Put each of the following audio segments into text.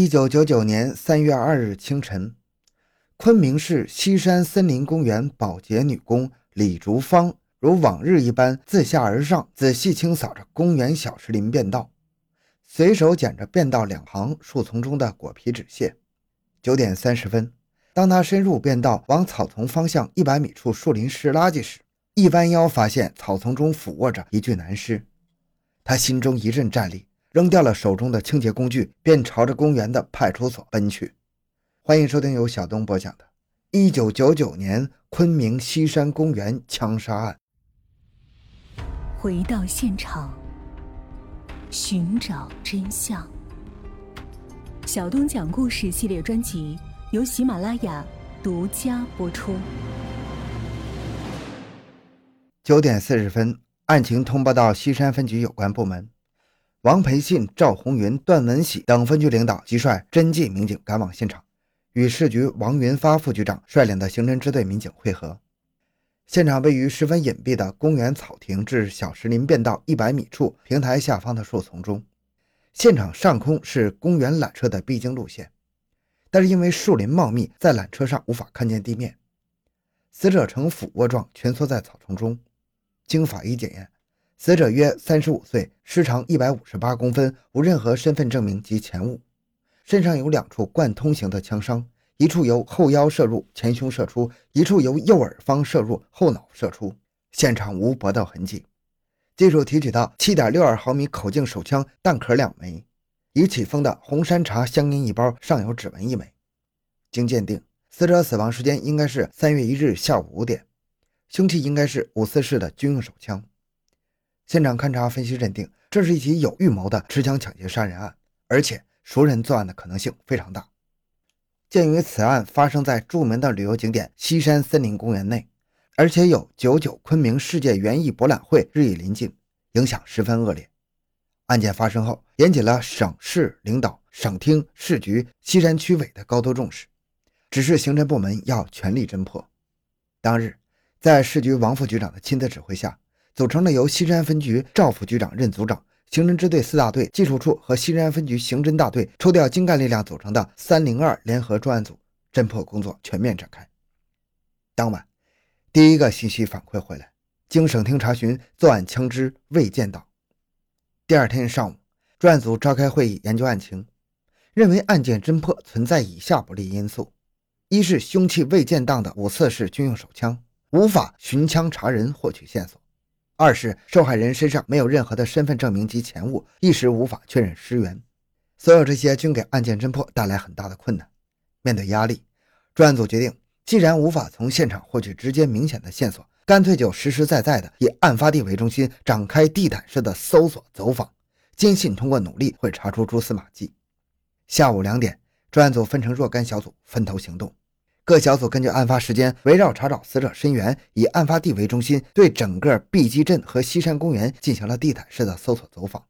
一九九九年三月二日清晨，昆明市西山森林公园保洁女工李竹芳如往日一般自下而上，仔细清扫着公园小石林便道，随手捡着便道两旁树丛中的果皮纸屑。九点三十分，当他深入便道，往草丛方向一百米处树林拾垃圾时，一弯腰发现草丛中俯卧着一具男尸，他心中一阵战栗。扔掉了手中的清洁工具，便朝着公园的派出所奔去。欢迎收听由小东播讲的《一九九九年昆明西山公园枪杀案》。回到现场，寻找真相。小东讲故事系列专辑由喜马拉雅独家播出。九点四十分，案情通报到西山分局有关部门。王培信、赵红云、段文喜等分局领导即率侦缉民警赶往现场，与市局王云发副局长率领的刑侦支队民警会合。现场位于十分隐蔽的公园草亭至小石林便道一百米处平台下方的树丛中。现场上空是公园缆车的必经路线，但是因为树林茂密，在缆车上无法看见地面。死者呈俯卧状蜷缩在草丛中，经法医检验。死者约三十五岁，尸长一百五十八公分，无任何身份证明及前物，身上有两处贯通型的枪伤，一处由后腰射入前胸射出，一处由右耳方射入后脑射出。现场无搏斗痕迹。技术提取到七点六二毫米口径手枪弹壳两枚，已启封的红山茶香烟一包，上有指纹一枚。经鉴定，死者死亡时间应该是三月一日下午五点，凶器应该是五四式的军用手枪。现场勘查分析认定，这是一起有预谋的持枪抢劫杀人案，而且熟人作案的可能性非常大。鉴于此案发生在著名的旅游景点西山森林公园内，而且有九九昆明世界园艺博览会日益临近，影响十分恶劣。案件发生后，引起了省市领导、省厅、市局、西山区委的高度重视，指示刑侦部门要全力侦破。当日，在市局王副局长的亲自指挥下。组成了由西山分局赵副局长任组长、刑侦支队四大队、技术处和西山分局刑侦大队抽调精干力量组成的“三零二”联合专案组，侦破工作全面展开。当晚，第一个信息反馈回来，经省厅查询，作案枪支未见到。第二天上午，专案组召开会议研究案情，认为案件侦破存在以下不利因素：一是凶器未见当的五四式军用手枪，无法寻枪查人获取线索。二是受害人身上没有任何的身份证明及钱物，一时无法确认尸源。所有这些均给案件侦破带来很大的困难。面对压力，专案组决定，既然无法从现场获取直接明显的线索，干脆就实实在在的以案发地为中心展开地毯式的搜索走访，坚信通过努力会查出蛛丝马迹。下午两点，专案组分成若干小组，分头行动。各小组根据案发时间，围绕查找死者身源，以案发地为中心，对整个碧鸡镇和西山公园进行了地毯式的搜索走访。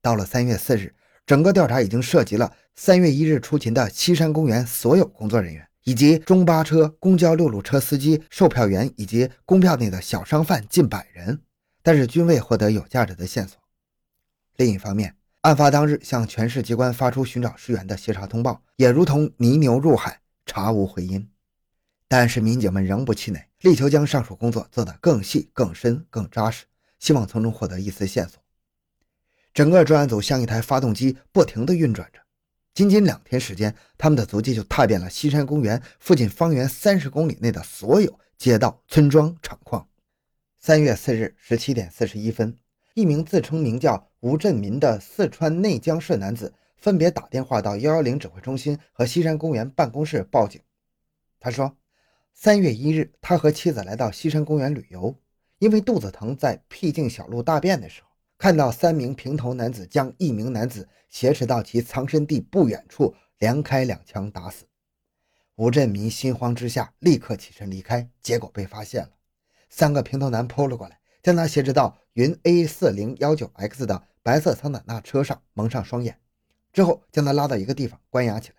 到了三月四日，整个调查已经涉及了三月一日出勤的西山公园所有工作人员，以及中巴车、公交六路车司机、售票员以及公票内的小商贩近百人，但是均未获得有价值的线索。另一方面，案发当日向全市机关发出寻找尸源的协查通报，也如同泥牛入海。查无回音，但是民警们仍不气馁，力求将上述工作做得更细、更深、更扎实，希望从中获得一丝线索。整个专案组像一台发动机，不停地运转着。仅仅两天时间，他们的足迹就踏遍了西山公园附近方圆三十公里内的所有街道、村庄、厂矿。三月四日十七点四十一分，一名自称名叫吴振民的四川内江市男子。分别打电话到幺幺零指挥中心和西山公园办公室报警。他说，三月一日，他和妻子来到西山公园旅游，因为肚子疼，在僻静小路大便的时候，看到三名平头男子将一名男子挟持到其藏身地不远处，连开两枪打死。吴振民心慌之下，立刻起身离开，结果被发现了。三个平头男扑了过来，将他挟持到云 A 四零幺九 X 的白色桑塔纳车上，蒙上双眼。之后将他拉到一个地方关押起来，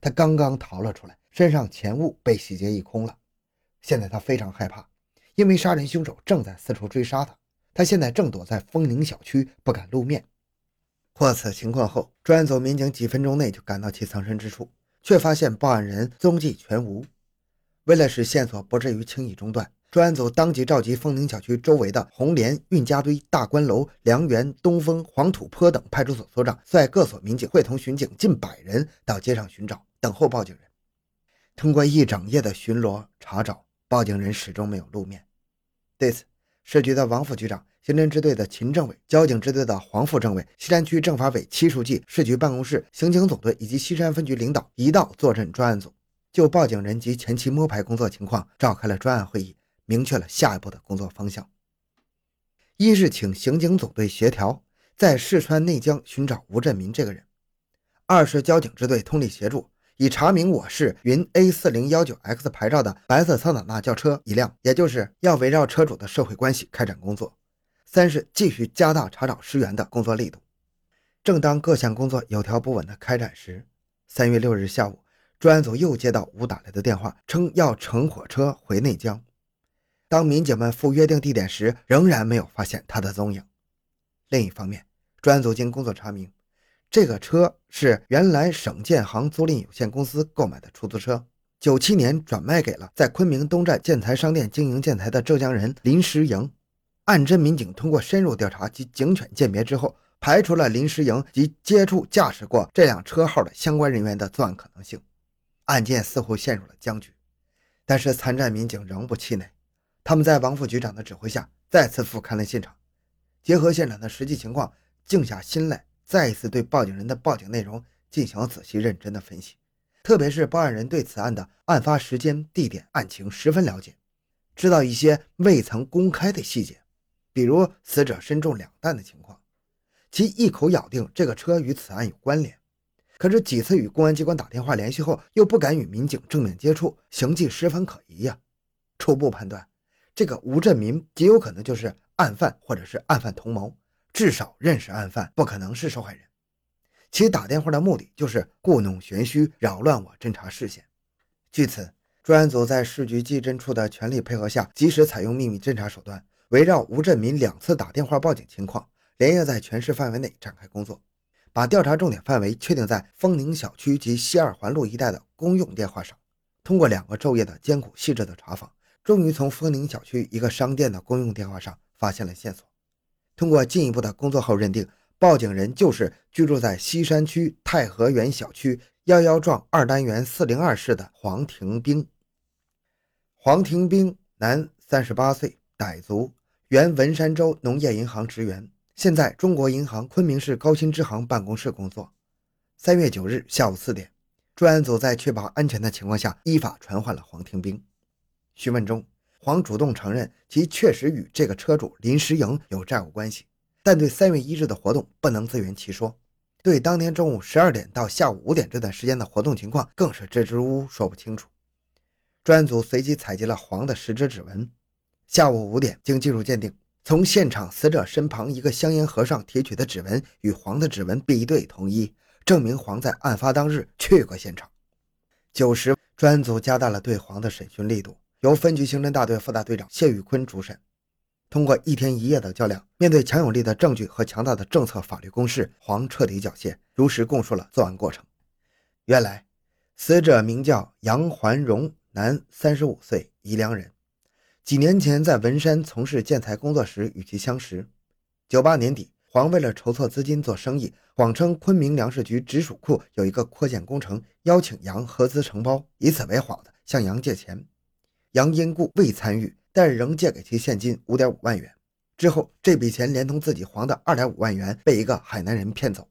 他刚刚逃了出来，身上钱物被洗劫一空了。现在他非常害怕，因为杀人凶手正在四处追杀他。他现在正躲在枫林小区，不敢露面。获此情况后，专案组民警几分钟内就赶到其藏身之处，却发现报案人踪迹全无。为了使线索不至于轻易中断，专案组当即召集枫林小区周围的红莲、运家堆、大观楼、梁园、东风、黄土坡等派出所所长，率各所民警会同巡警近百人到街上寻找，等候报警人。通过一整夜的巡逻查找，报警人始终没有露面。对此，市局的王副局长、刑侦支队的秦政委、交警支队的黄副政委、西山区政法委七书记、市局办公室、刑警总队以及西山分局领导一道坐镇专案组，就报警人及前期摸排工作情况召开了专案会议。明确了下一步的工作方向：一是请刑警总队协调在四川内江寻找吴振民这个人；二是交警支队通力协助，以查明我市云 A 四零幺九 X 牌照的白色桑塔纳轿车一辆，也就是要围绕车主的社会关系开展工作；三是继续加大查找尸源的工作力度。正当各项工作有条不紊地开展时，三月六日下午，专案组又接到吴打来的电话，称要乘火车回内江。当民警们赴约定地点时，仍然没有发现他的踪影。另一方面，专案组经工作查明，这个车是原来省建行租赁有限公司购买的出租车，九七年转卖给了在昆明东站建材商店经营建材的浙江人林时营。案侦民警通过深入调查及警犬鉴别之后，排除了林时营及接触驾驶过这辆车号的相关人员的作案可能性。案件似乎陷入了僵局，但是参战民警仍不气馁。他们在王副局长的指挥下，再次复勘了现场，结合现场的实际情况，静下心来，再一次对报警人的报警内容进行了仔细认真的分析。特别是报案人对此案的案发时间、地点、案情十分了解，知道一些未曾公开的细节，比如死者身中两弹的情况。其一口咬定这个车与此案有关联，可是几次与公安机关打电话联系后，又不敢与民警正面接触，行迹十分可疑呀。初步判断。这个吴振民极有可能就是案犯，或者是案犯同谋，至少认识案犯，不可能是受害人。其打电话的目的就是故弄玄虚，扰乱我侦查视线。据此，专案组在市局技侦处的全力配合下，及时采用秘密侦查手段，围绕吴振民两次打电话报警情况，连夜在全市范围内展开工作，把调查重点范围确定在丰宁小区及西二环路一带的公用电话上。通过两个昼夜的艰苦细致的查访。终于从丰宁小区一个商店的公用电话上发现了线索。通过进一步的工作后，认定报警人就是居住在西山区太和园小区幺幺幢二单元四零二室的黄廷兵。黄廷兵，男，三十八岁，傣族，原文山州农业银行职员，现在中国银行昆明市高新支行办公室工作。三月九日下午四点，专案组在确保安全的情况下，依法传唤了黄廷兵。询问中，黄主动承认其确实与这个车主林时营有债务关系，但对三月一日的活动不能自圆其说，对当天中午十二点到下午五点这段时间的活动情况更是支支吾吾说不清楚。专案组随即采集了黄的十指指纹，下午五点经技术鉴定，从现场死者身旁一个香烟盒上提取的指纹与黄的指纹比对统一，证明黄在案发当日去过现场。九时，专案组加大了对黄的审讯力度。由分局刑侦大队副大队长谢玉坤主审。通过一天一夜的较量，面对强有力的证据和强大的政策法律攻势，黄彻底缴械，如实供述了作案过程。原来，死者名叫杨环荣，男，三十五岁，宜良人。几年前在文山从事建材工作时与其相识。九八年底，黄为了筹措资金做生意，谎称昆明粮食局直属库有一个扩建工程，邀请杨合资承包，以此为幌子向杨借钱。杨因故未参与，但仍借给其现金五点五万元。之后，这笔钱连同自己还的二点五万元被一个海南人骗走。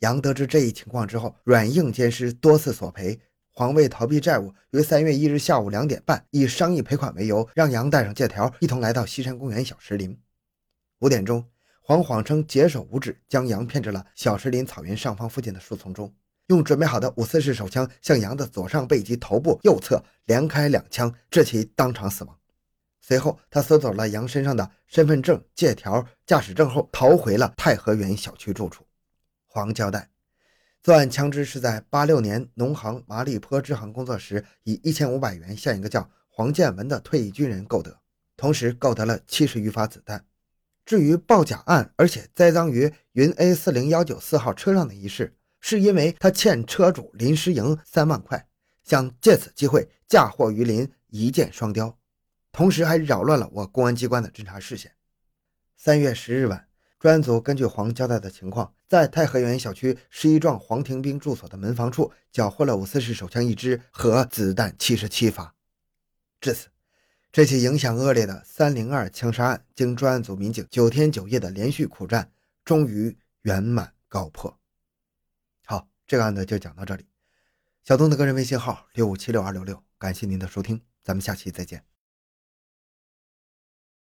杨得知这一情况之后，软硬兼施，多次索赔。黄为逃避债务，于三月一日下午两点半，以商议赔款为由，让杨带上借条，一同来到西山公园小石林。五点钟，黄谎称解手无指，将杨骗至了小石林草原上方附近的树丛中。用准备好的五四式手枪向杨的左上背及头部右侧连开两枪，致其当场死亡。随后，他搜走了杨身上的身份证、借条、驾驶证后，逃回了太和园小区住处。黄交代，作案枪支是在八六年农行麻栗坡支行工作时，以一千五百元向一个叫黄建文的退役军人购得，同时购得了七十余发子弹。至于报假案，而且栽赃于云 A 四零幺九四号车上的一事，是因为他欠车主林诗莹三万块，想借此机会嫁祸于林，一箭双雕，同时还扰乱了我公安机关的侦查视线。三月十日晚，专案组根据黄交代的情况，在太和园小区十一幢黄庭兵住所的门房处缴获了五四式手枪一支和子弹七十七发。至此。这起影响恶劣的“三零二”枪杀案，经专案组民警九天九夜的连续苦战，终于圆满告破。这个案子就讲到这里。小东的个人微信号六五七六二六六，感谢您的收听，咱们下期再见。